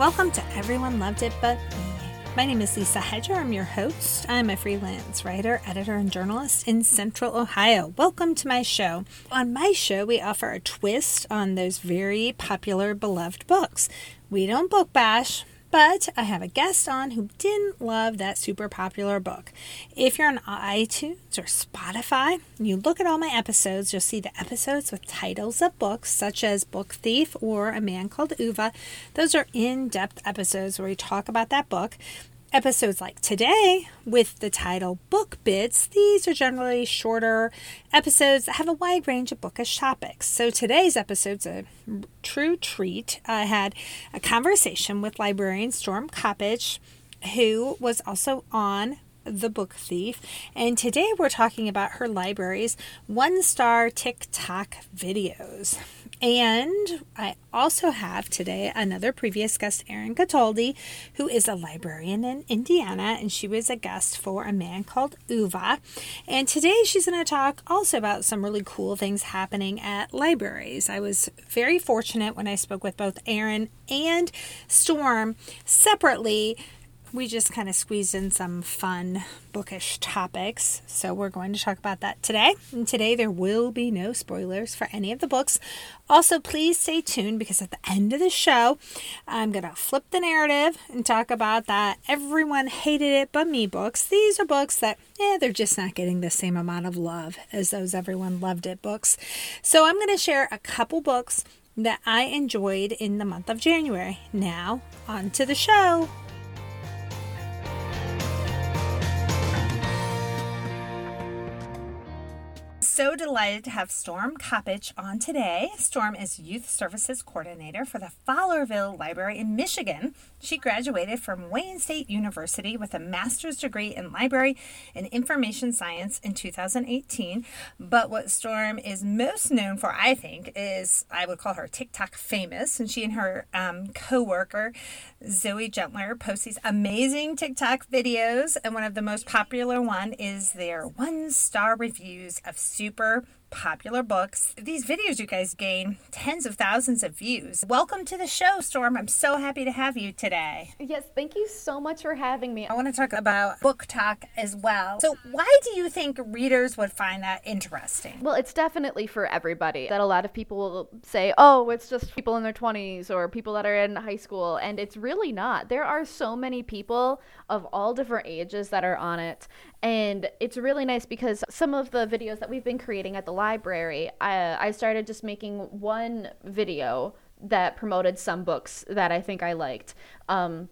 Welcome to Everyone Loved It But Me. My name is Lisa Hedger. I'm your host. I'm a freelance writer, editor, and journalist in Central Ohio. Welcome to my show. On my show, we offer a twist on those very popular, beloved books. We don't book bash, but I have a guest on who didn't love that super popular book. If you're on iTunes or Spotify, you look at all my episodes, you'll see the episodes with titles of books such as Book Thief or A Man Called Ove. Those are in depth episodes where we talk about that book. Episodes like today, with the title Book Bits, these are generally shorter episodes that have a wide range of bookish topics. So today's episode's a true treat. I had a conversation with librarian Storm Kopitsch, who was also on the Book Thief. And today we're talking about her library's one star TikTok videos. And I also have today another previous guest, Erin Cataldi, who is a librarian in Indiana, and she was a guest for a man called Ove. And today she's going to talk also about some really cool things happening at libraries. I was very fortunate when I spoke with both Erin and Storm separately we just kind of squeezed in some fun bookish topics. So we're going to talk about that today. And today there will be no spoilers for any of the books. Also, please stay tuned because at the end of the show, I'm going to flip the narrative and talk about that everyone hated it but me books. These are books that, yeah, they're just not getting the same amount of love as those everyone loved it books. So I'm going to share a couple books that I enjoyed in the month of January. Now, on to the show. So delighted to have Storm Kopitsch on today. Storm is Youth Services Coordinator for the Fowlerville Library in Michigan. She graduated from Wayne State University with a master's degree in library and information science in 2018. But what Storm is most known for, I think, is I would call her TikTok famous. And she and her um, co worker, Zoe Gentler, post these amazing TikTok videos. And one of the most popular one is their one star reviews of super super popular books. These videos, you guys, gain tens of thousands of views. Welcome to the show, Storm. I'm so happy to have you today. Yes, thank you so much for having me. I want to talk about BookTok as well. So, why do you think readers would find that interesting? Well, it's definitely for everybody. That a lot of people will say, oh, it's just people in their 20s or people that are in high school. And it's really not. There are so many people of all different ages that are on it. And it's really nice because some of the videos that we've been creating at the library, I, I started just making one video that promoted some books that I think I liked. Um,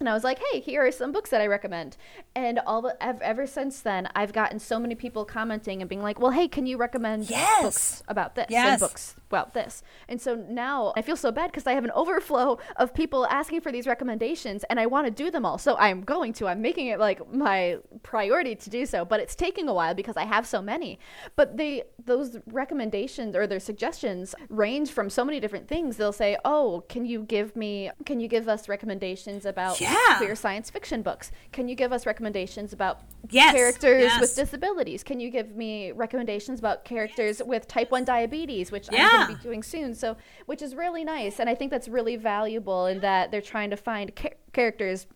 and I was like, "Hey, here are some books that I recommend." And all the, ever since then, I've gotten so many people commenting and being like, "Well, hey, can you recommend yes. books about this yes. and books about this?" And so now I feel so bad because I have an overflow of people asking for these recommendations, and I want to do them all. So I'm going to. I'm making it like my priority to do so, but it's taking a while because I have so many. But they those recommendations or their suggestions range from so many different things. They'll say, "Oh, can you give me? Can you give us recommendations about?" Yeah yeah. queer science fiction books. Can you give us recommendations about yes. characters yes. with disabilities? Can you give me recommendations about characters yes. with type 1 diabetes, which yeah. I'm going to be doing soon. So, which is really nice and I think that's really valuable in that they're trying to find ca- characters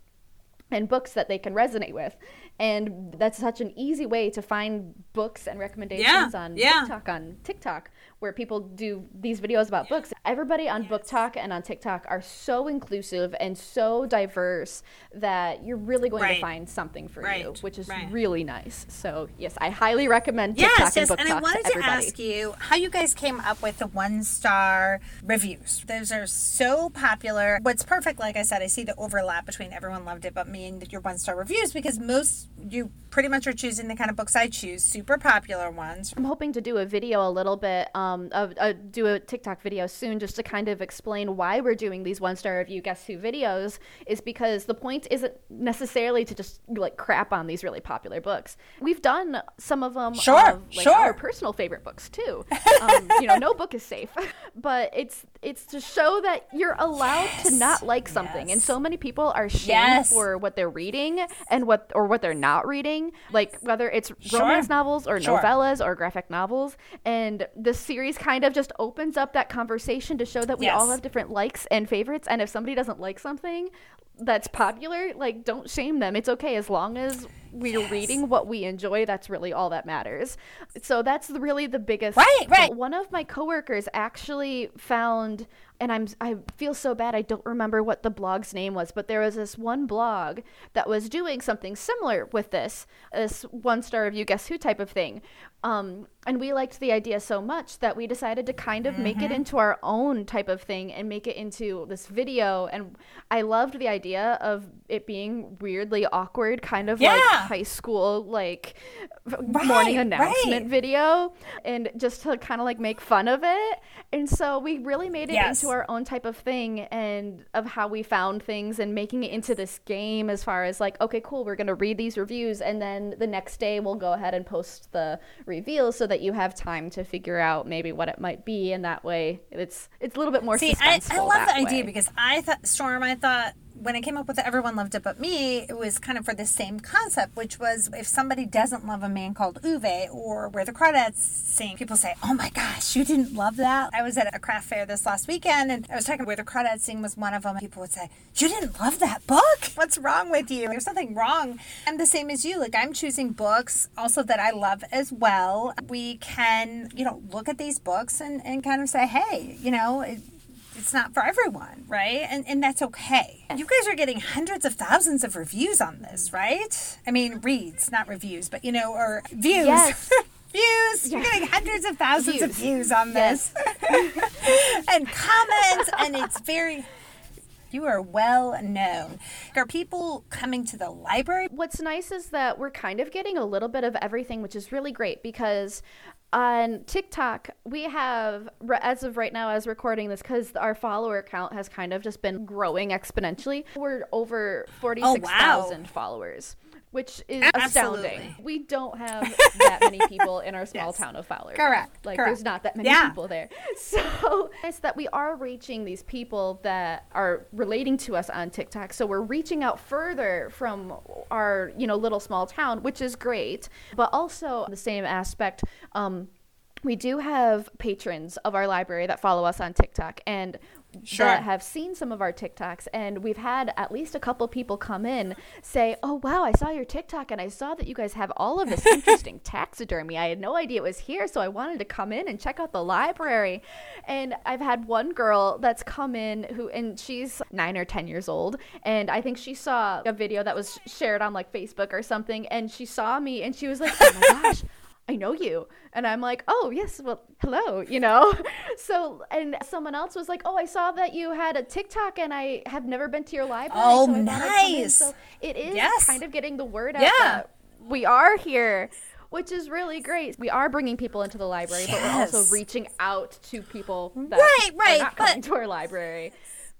and books that they can resonate with and that's such an easy way to find books and recommendations yeah, on yeah. TikTok on TikTok where people do these videos about books. Everybody on BookTok and on TikTok are so inclusive and so diverse that you're really going right. to find something for right. you, which is right. really nice. So yes, I highly recommend TikTok yes, and yes. BookTok And I wanted to, to ask you how you guys came up with the one star reviews. Those are so popular. What's perfect, like I said, I see the overlap between everyone loved it but me and your one star reviews because most you pretty much are choosing the kind of books I choose, super popular ones. I'm hoping to do a video a little bit, um, of, uh, do a TikTok video soon just to kind of explain why we're doing these one star review guess who videos. Is because the point isn't necessarily to just like crap on these really popular books. We've done some of them, sure, of, like, sure. our personal favorite books too. Um, you know, no book is safe, but it's it's to show that you're allowed yes. to not like something, yes. and so many people are shamed yes. for what they're reading and what or what they're not reading like whether it's sure. romance novels or sure. novellas or graphic novels. And the series series kind of just opens up that conversation to show that we all have different likes and favorites. And if somebody doesn't like something that's popular, like don't shame them. It's okay as long as we're Yes. reading what we enjoy. That's really all that matters. So that's the- really the biggest. Right, right. One of my coworkers actually found, and I'm I feel so bad. I don't remember what the blog's name was, but there was this one blog that was doing something similar with this, this one star review, guess who type of thing. Um, and we liked the idea so much that we decided to kind of make it Mm-hmm. into our own type of thing and make it into this video. And I loved the idea of it being weirdly awkward, kind of like Yeah. High school, like Right, morning announcement right. video, and just to kind of like make fun of it. And so we really made it Yes. into our own type of thing and of how we found things and making it into this game as far as like, okay, cool, we're going to read these reviews. And then the next day we'll go ahead and post the reveal so that you have time to figure out maybe what it might be. And that way it's, it's a little bit more See, I, I love the idea because I thought Storm. I thought when I came up with Everyone Loved It But Me, it was kind of for the same concept, which was if somebody doesn't love a man called Ove or Where the Crawdads Sing, people say, "Oh my gosh, you didn't love that." I was at a craft fair this last weekend, and I was talking Where the Crawdads Sing was one of them. People would say, "You didn't love that book? What's wrong with you? There's something wrong." I'm the same as you. Like I'm choosing books also that I love as well. We can, you know, look at these books and and kind of say, "Hey, you know." It, it's not for everyone, right? And and that's okay. You guys are getting hundreds of thousands of reviews on this, right? I mean, reads, not reviews, but you know, or views. Yes. views. You're getting hundreds of thousands of Views. views on this. and comments and it's very you are well known. Are people coming to the library? what's nice is that we're kind of getting a little bit of everything, which is really great because on TikTok, we have, as of right now, as recording this, because our follower count has kind of just been growing exponentially, we're over 46,000 followers. Which is Absolutely. astounding. We don't have that many people in our small Yes. town of Fowler. Correct, Like, correct. there's not that many Yeah. people there. So it's that we are reaching these people that are relating to us on TikTok. So we're reaching out further from our, you know, little small town, which is great. But also the same aspect, um, we do have patrons of our library that follow us on TikTok and Sure. that have seen some of our TikToks. And we've had at least a couple people come in say, Oh, wow, I saw your TikTok and I saw that you guys have all of this interesting taxidermy. I had no idea it was here. So I wanted to come in and check out the library. And I've had one girl that's come in who, and she's nine or 10 years old. And I think she saw a video that was shared on like Facebook or something. And she saw me and she was like, Oh my gosh. I know you. And I'm like, oh, yes, well, hello, you know? So, and someone else was like, oh, I saw that you had a TikTok and I have never been to your library. Oh, so I thought I'd come in." nice. So it is Yes. kind of getting the word out Yeah. that we are here. Which is really great. We are bringing people into the library, but we're also reaching out to people that Right, right, are not but- coming to our library,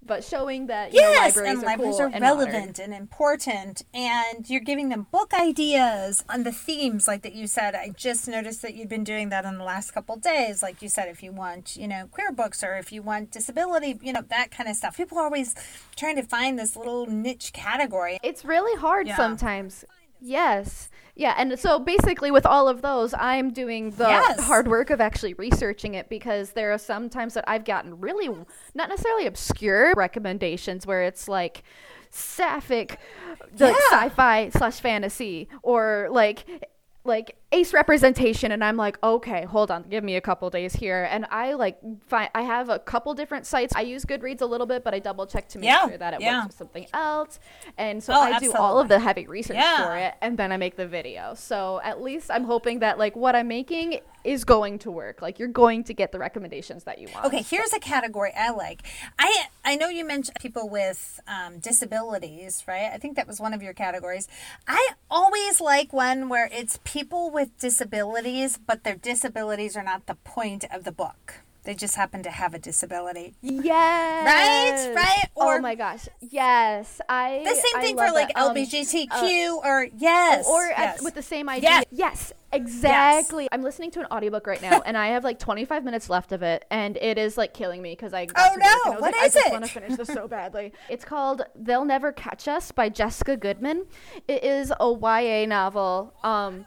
but showing that you know, libraries and are libraries cool are and modern. relevant and important, and you're giving them book ideas on the themes, like that you said. I just noticed that you've been doing that in the last couple days. Like you said, if you want, you know, queer books or if you want disability, you know, that kind of stuff. People are always trying to find this little niche category. It's really hard Yeah. sometimes. Yes. Yeah, and so basically with all of those, I'm doing the Yes. hard work of actually researching it because there are some times that I've gotten really not necessarily obscure recommendations where it's like sapphic like Yeah. sci-fi slash fantasy or like like ace representation and i'm like okay hold on give me a couple days here and i like find i have a couple different sites i use goodreads a little bit but i double check to make Yeah, sure that it yeah. works with something else and so Oh, i do all of the heavy research Yeah. for it and then i make the video so at least i'm hoping that like what i'm making is going to work like you're going to get the recommendations that you want Okay, here's a category I like. I I know you mentioned people with um, disabilities, right? I think that was one of your categories. I always like one where it's people with disabilities, but their disabilities are not the point of the book. They just happen to have a disability. yes right? Right. Oh my gosh yes i The same I thing for like that. Um, LGBTQ or yes, or at- yes. with the same idea. Yes. Yes, exactly. I'm listening to an audiobook right now, and I have like 25 minutes left of it, and it is like killing me because I. Oh, no. I What like, is I just it? want to finish this so badly. It's called "They'll Never Catch Us" by Jessica Goodman. It is a YA novel. Um,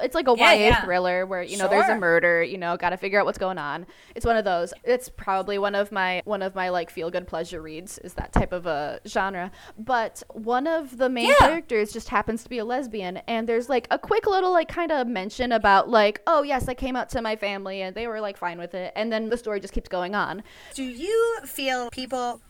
It's like a Yeah, YA yeah. thriller where you know there's a murder, you know, got to figure out what's going on. It's one of those. It's probably one of my one of my like feel good pleasure reads is that type of a genre. But one of the main Yeah. characters just happens to be a lesbian and there's like a quick little like kind of mention about like, "Oh, yes, I came out to my family and they were like fine with it." And then the story just keeps going on. Do you feel people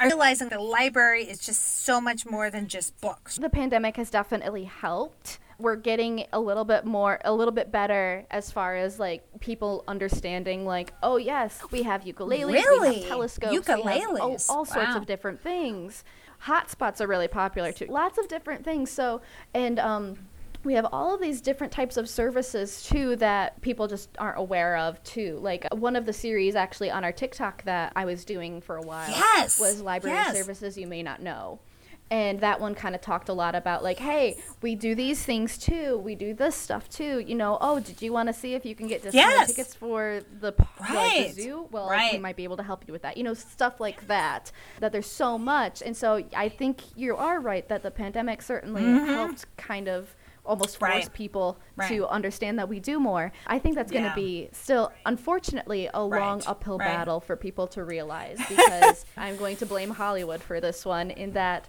are realizing the library is just so much more than just books? the pandemic has definitely helped. We're getting a little bit more, a little bit better as far as like people understanding, like, oh yes, we have ukuleles, we have telescopes, we have all, Ukuleles. all sorts Wow. of different things. Hotspots are really popular too. Lots of different things. So, and um, we have all of these different types of services too that people just aren't aware of too. Like one of the series actually on our TikTok that I was doing for a while Yes. was library Yes. services you may not know. And that one kind of talked a lot about like, hey, we do these things too. We do this stuff too. You know, oh, did you want to see if you can get discounted Yes. tickets for the, p- like, Right. the zoo? Well, we might be able to help you with that. You know, stuff like that. That there's so much, and so I think you are right that the pandemic certainly helped kind of almost force Mm-hmm. Right. people Right. to understand that we do more. I think that's going to be still, unfortunately, a long uphill Right. battle for people to realize because I'm going to blame Hollywood for this one in that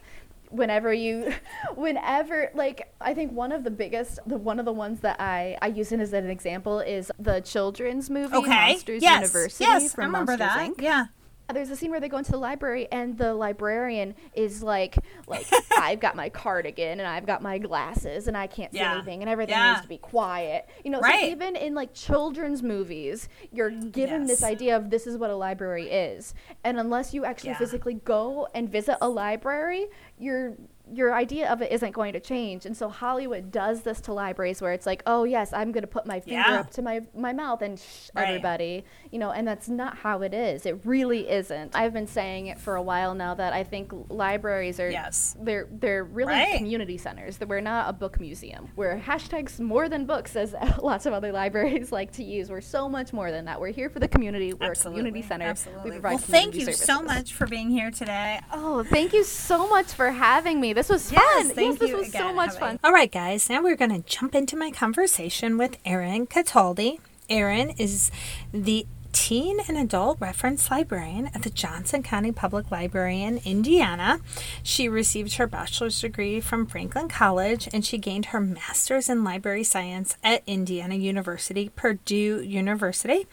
whenever you whenever like i think one of the biggest the one of the ones that i i use it as an example is the children's movie Okay. monsters yes. university yes. from I remember monsters that. Inc. Yeah. There's a scene where they go into the library and the librarian is like like i've got my cardigan and i've got my glasses and i can't see Yeah. anything and everything Yeah. needs to be quiet you know Right. so even in like children's movies you're given this idea of this is what a library is and unless you actually Yeah. physically go and visit a library your your idea of it isn't going to change and so hollywood does this to libraries where it's like oh yes i'm going to put my finger Yeah. up to my my mouth and shh Right. everybody you know and that's not how it is it really isn't i've been saying it for a while now that i think libraries are Yes. they're they're really Right. community centers that we're not a book museum we're hashtags more than books as lots of other libraries like to use we're so much more than that we're here for the community we're a community center Absolutely. we provide well, thank you community so much for being here today. oh thank you so much for having me this was Yes, fun thank yes this you was so again, much Holly. fun All right, guys. Now we're going to jump into my conversation with Erin Cataldi. Erin is the teen and adult reference librarian at the Johnson County Public Library in Indiana. She received her bachelor's degree from Franklin College and she gained her master's in library science at Indiana University, Purdue University.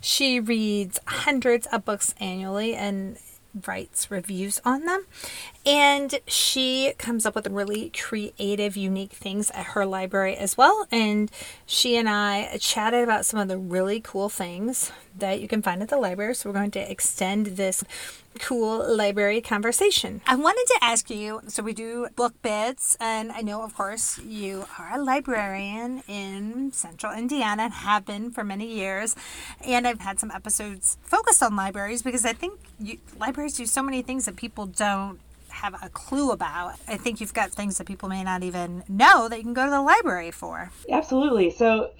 She reads hundreds of books annually and writes reviews on them. And she comes up with really creative, unique things at her library as well. And she and I chatted about some of the really cool things that you can find at the library. So we're going to extend this cool library conversation. I wanted to ask you so we do book bits, and I know, of course, you are a librarian in central Indiana and have been for many years. And I've had some episodes focused on libraries because I think you, libraries do so many things that people don't have a clue about. I think you've got things that people may not even know that you can go to the library for. Absolutely. So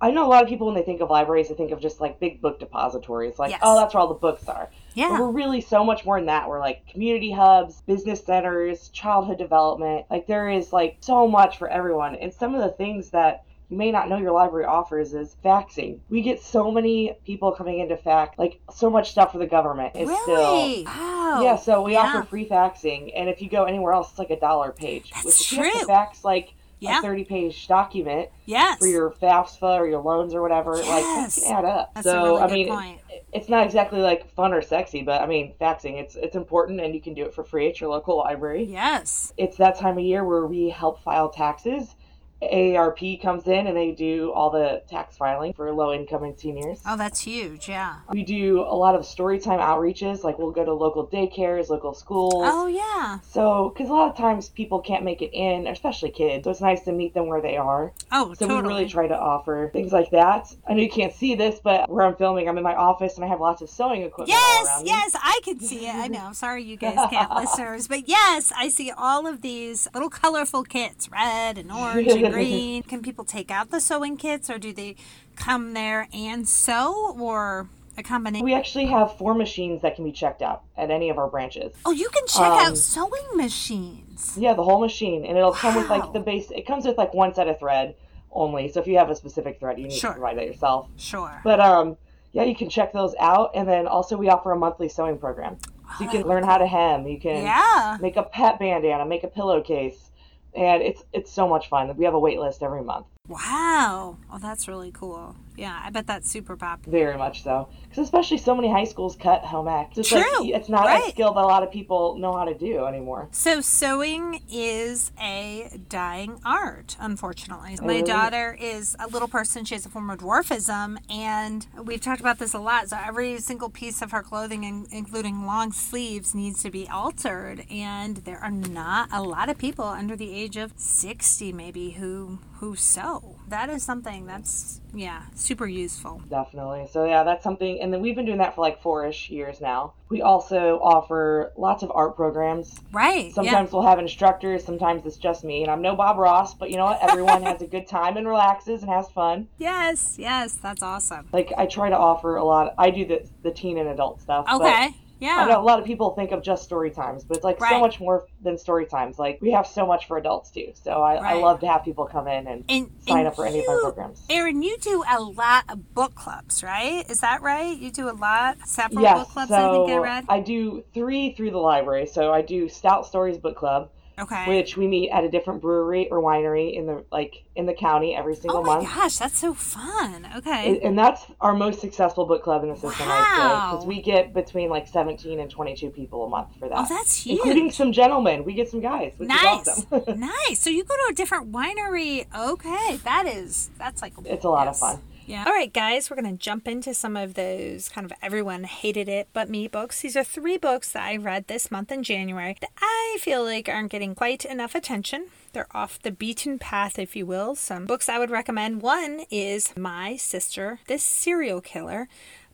I know a lot of people when they think of libraries, they think of just like big book depositories, like, Yes. oh, that's where all the books are. Yeah. But we're really so much more than that. We're like community hubs, business centers, childhood development. Like there is like so much for everyone. And some of the things that you may not know your library offers is faxing. We get so many people coming into fax, like so much stuff for the government is Really? still Wow. yeah, so we Yeah. offer free faxing, and if you go anywhere else, it's like a dollar page. That's which if you have true. to fax like Yeah. a thirty-page document Yes. for your FAFSA or your loans or whatever, like that can add up. That's a so really I good mean, it- it's not exactly like fun or sexy, but I mean, faxing it's it's important, and you can do it for free at your local library. yes. It's that time of year where we help file taxes. AARP comes in and they do all the tax filing for low income and seniors. Oh, that's huge. Yeah. We do a lot of story time outreaches, like we'll go to local daycares, local schools. Oh, yeah. So, because a lot of times people can't make it in, especially kids, so it's nice to meet them where they are. Oh, So totally. we really try to offer things like that. I know you can't see this, but where I'm filming, I'm in my office and I have lots of sewing equipment all Yes, me. yes, I can see it. I know. I'm sorry you guys can't, listeners, but yes, I see all of these little colorful kits, red and orange and green. Can people take out the sewing kits, or do they come there and sew, or a combination? We actually have four machines that can be checked out at any of our branches. Oh, you can check out Um, sewing machines. Yeah, the whole machine, and it'll come with like the base. It comes with like one set of thread, only. So if you have a specific thread, you need Sure. to provide that yourself. Sure. But um, yeah, you can check those out. And then also we offer a monthly sewing program, so you can learn how to hem. You can yeah. make a pet bandana, make a pillowcase, and it's it's so much fun. We have a wait list every month. Wow. Oh, that's really cool. Yeah, I bet that's super popular. Very much so, because especially so many high schools cut home ec. It's True, like, it's not right. a skill that a lot of people know how to do anymore. So sewing is a dying art, unfortunately. Oh, My is. daughter is a little person. She has a form of dwarfism, and we've talked about this a lot. So every single piece of her clothing, including long sleeves, needs to be altered. And there are not a lot of people under the age of sixty, maybe, who who sew. That is something that's yeah super useful. Definitely. So yeah, that's something. And then we've been doing that for like four-ish years now. We also offer lots of art programs. Right. Sometimes we'll have instructors. Sometimes it's just me. And I'm no Bob Ross, but you know what? Everyone has a good time and relaxes and has fun. Yes. Yes. That's awesome. Like I try to offer a lot. I do the the teen and adult stuff. Okay. Yeah. I know a lot of people think of just story times, but it's like Right. so much more than story times. Like we have so much for adults too. So I, I love to have people come in and And, sign and up for any of my you- programs. Erin, you do a lot of book clubs, right? Is that right? You do a lot, several Yes, book clubs. so I think I read. do three through the library. So I do Stout Stories Book Club, Okay. which we meet at a different brewery or winery in the like in the county every single month. oh my month. gosh, that's so fun. Okay. And- And that's our most successful book club in the system, I'd say, Wow. because we get between like 17 and 22 people a month for that. oh, that's huge. including some gentlemen. We get some guys, which nice. is awesome. nice. So you go to a different winery. Okay, that is that's like it's a lot yes. of fun. Yeah. All right, guys, we're going to jump into some of those kind of everyone hated it but me books. These are three books that I read this month in January that I feel like aren't getting quite enough attention. They're off the beaten path, if you will. Some books I would recommend. One is My Sister, This Serial Killer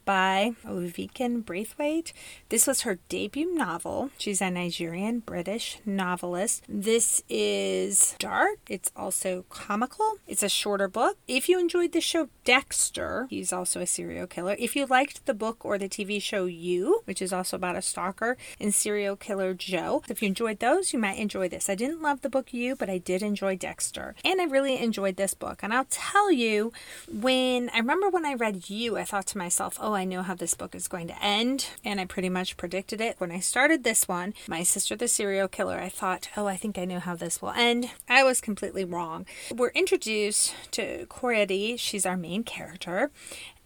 by Vivian Braithwaite. This was her debut novel. She's a Nigerian British novelist. This is dark. It's also comical. It's a shorter book. If you enjoyed the show Dexter, he's also a serial killer. If you liked the book or the TV show You, which is also about a stalker and serial killer Joe, if you enjoyed those, you might enjoy this. I didn't love the book You, but I did enjoy Dexter. And I really enjoyed this book. And I'll tell you, when I remember when I read You, I thought to myself, oh, I know how this book is going to end. And I pretty much predicted it. When I started this one, My Sister the Serial Killer, I thought, oh, I think I know how this will end. I was completely wrong. We're introduced to Korede. She's our main character.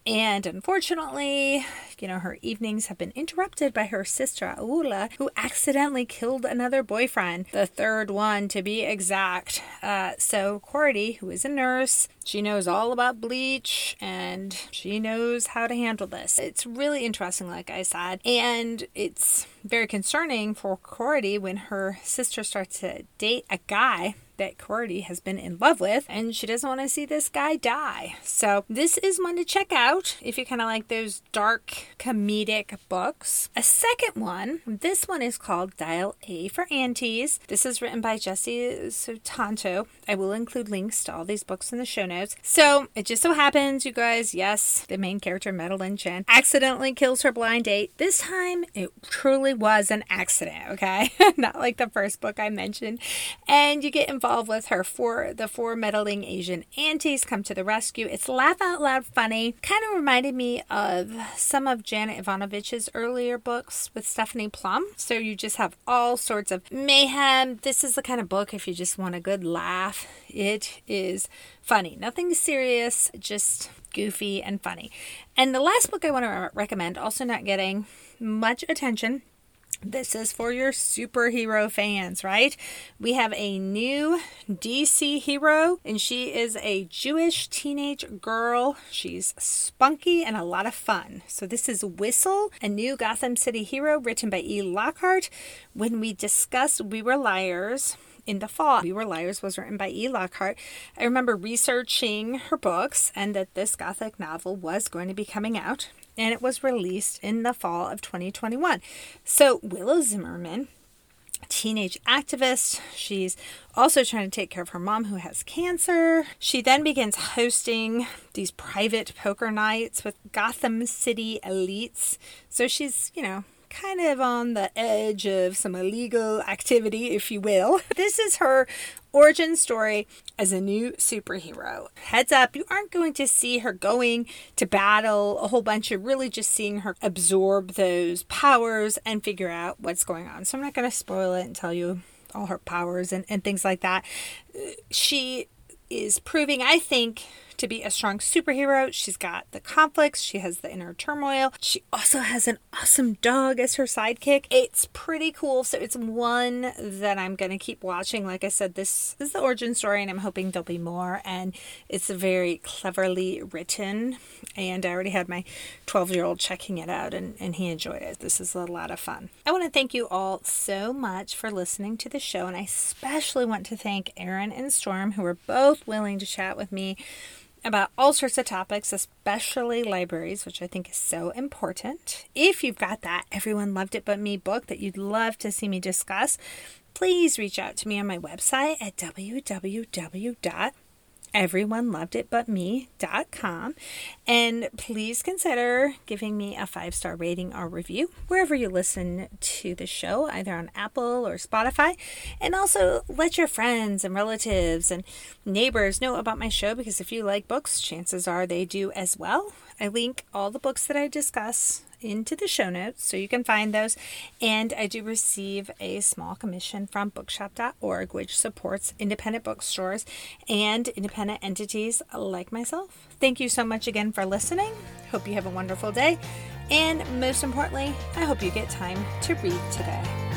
And unfortunately, you know, her evenings have been interrupted by her sister Ayoola, who accidentally killed another boyfriend, the third one to be exact. Uh, so, Cordy, who is a nurse, she knows all about bleach and she knows how to handle this. It's really interesting, like I said, and it's very concerning for Cordy when her sister starts to date a guy that Cordy has been in love with, and she doesn't want to see this guy die. So, this is one to check out if you kind of like those dark comedic books. A second one, this one is called Dial A for Aunties. This is written by Jesse Sutanto. I will include links to all these books in the show notes. So, it just so happens, you guys, yes, the main character, Madeline Chen, accidentally kills her blind date. This time, it truly was an accident, okay? Not like the first book I mentioned. And you get involved with her four the four meddling Asian aunties come to the rescue. It's laugh out loud funny. Kind of reminded me of some of Janet Evanovich's earlier books with Stephanie Plum. So you just have all sorts of mayhem. This is the kind of book if you just want a good laugh. It is funny. Nothing serious, just goofy and funny. And the last book I want to recommend, also not getting much attention, this is for your superhero fans, right? We have a new DC hero, and she is a Jewish teenage girl. She's spunky and a lot of fun. So, this is Whistle, a new Gotham City hero written by E. Lockhart. When we discussed We Were Liars, in the fall. We Were Liars was written by E. Lockhart. I remember researching her books and that this Gothic novel was going to be coming out, and it was released in the fall of 2021. So, Willow Zimmerman teenage activist. She's also trying to take care of her mom who has cancer. She then begins hosting these private poker nights with Gotham City elites. So she's, you know, kind of on the edge of some illegal activity, if you will. This is her origin story as a new superhero. Heads up, you aren't going to see her going to battle a whole bunch. You're really just seeing her absorb those powers and figure out what's going on. So I'm not going to spoil it and tell you all her powers and, and things like that. Uh, she is proving, I think, to be a strong superhero. She's got the conflicts, she has the inner turmoil. She also has an awesome dog as her sidekick. It's pretty cool. So it's one that I'm going to keep watching. Like I said, this is the origin story, and I'm hoping there'll be more. And it's very cleverly written. And I already had my 12 year old checking it out, and, and he enjoyed it. This is a lot of fun. I want to thank you all so much for listening to the show, and I especially want to thank Erin and Storm, who were both willing to chat with me about all sorts of topics, especially libraries, which I think is so important. If you've got that Everyone Loved It But Me book that you'd love to see me discuss, please reach out to me on my website at www everyoneloveditbutme.com. And please consider giving me a five star rating or review wherever you listen to the show, either on Apple or Spotify. And also let your friends and relatives and neighbors know about my show because if you like books, chances are they do as well. I link all the books that I discuss into the show notes so you can find those. And I do receive a small commission from bookshop.org, which supports independent bookstores and independent entities like myself. Thank you so much again for listening. Hope you have a wonderful day. And most importantly, I hope you get time to read today.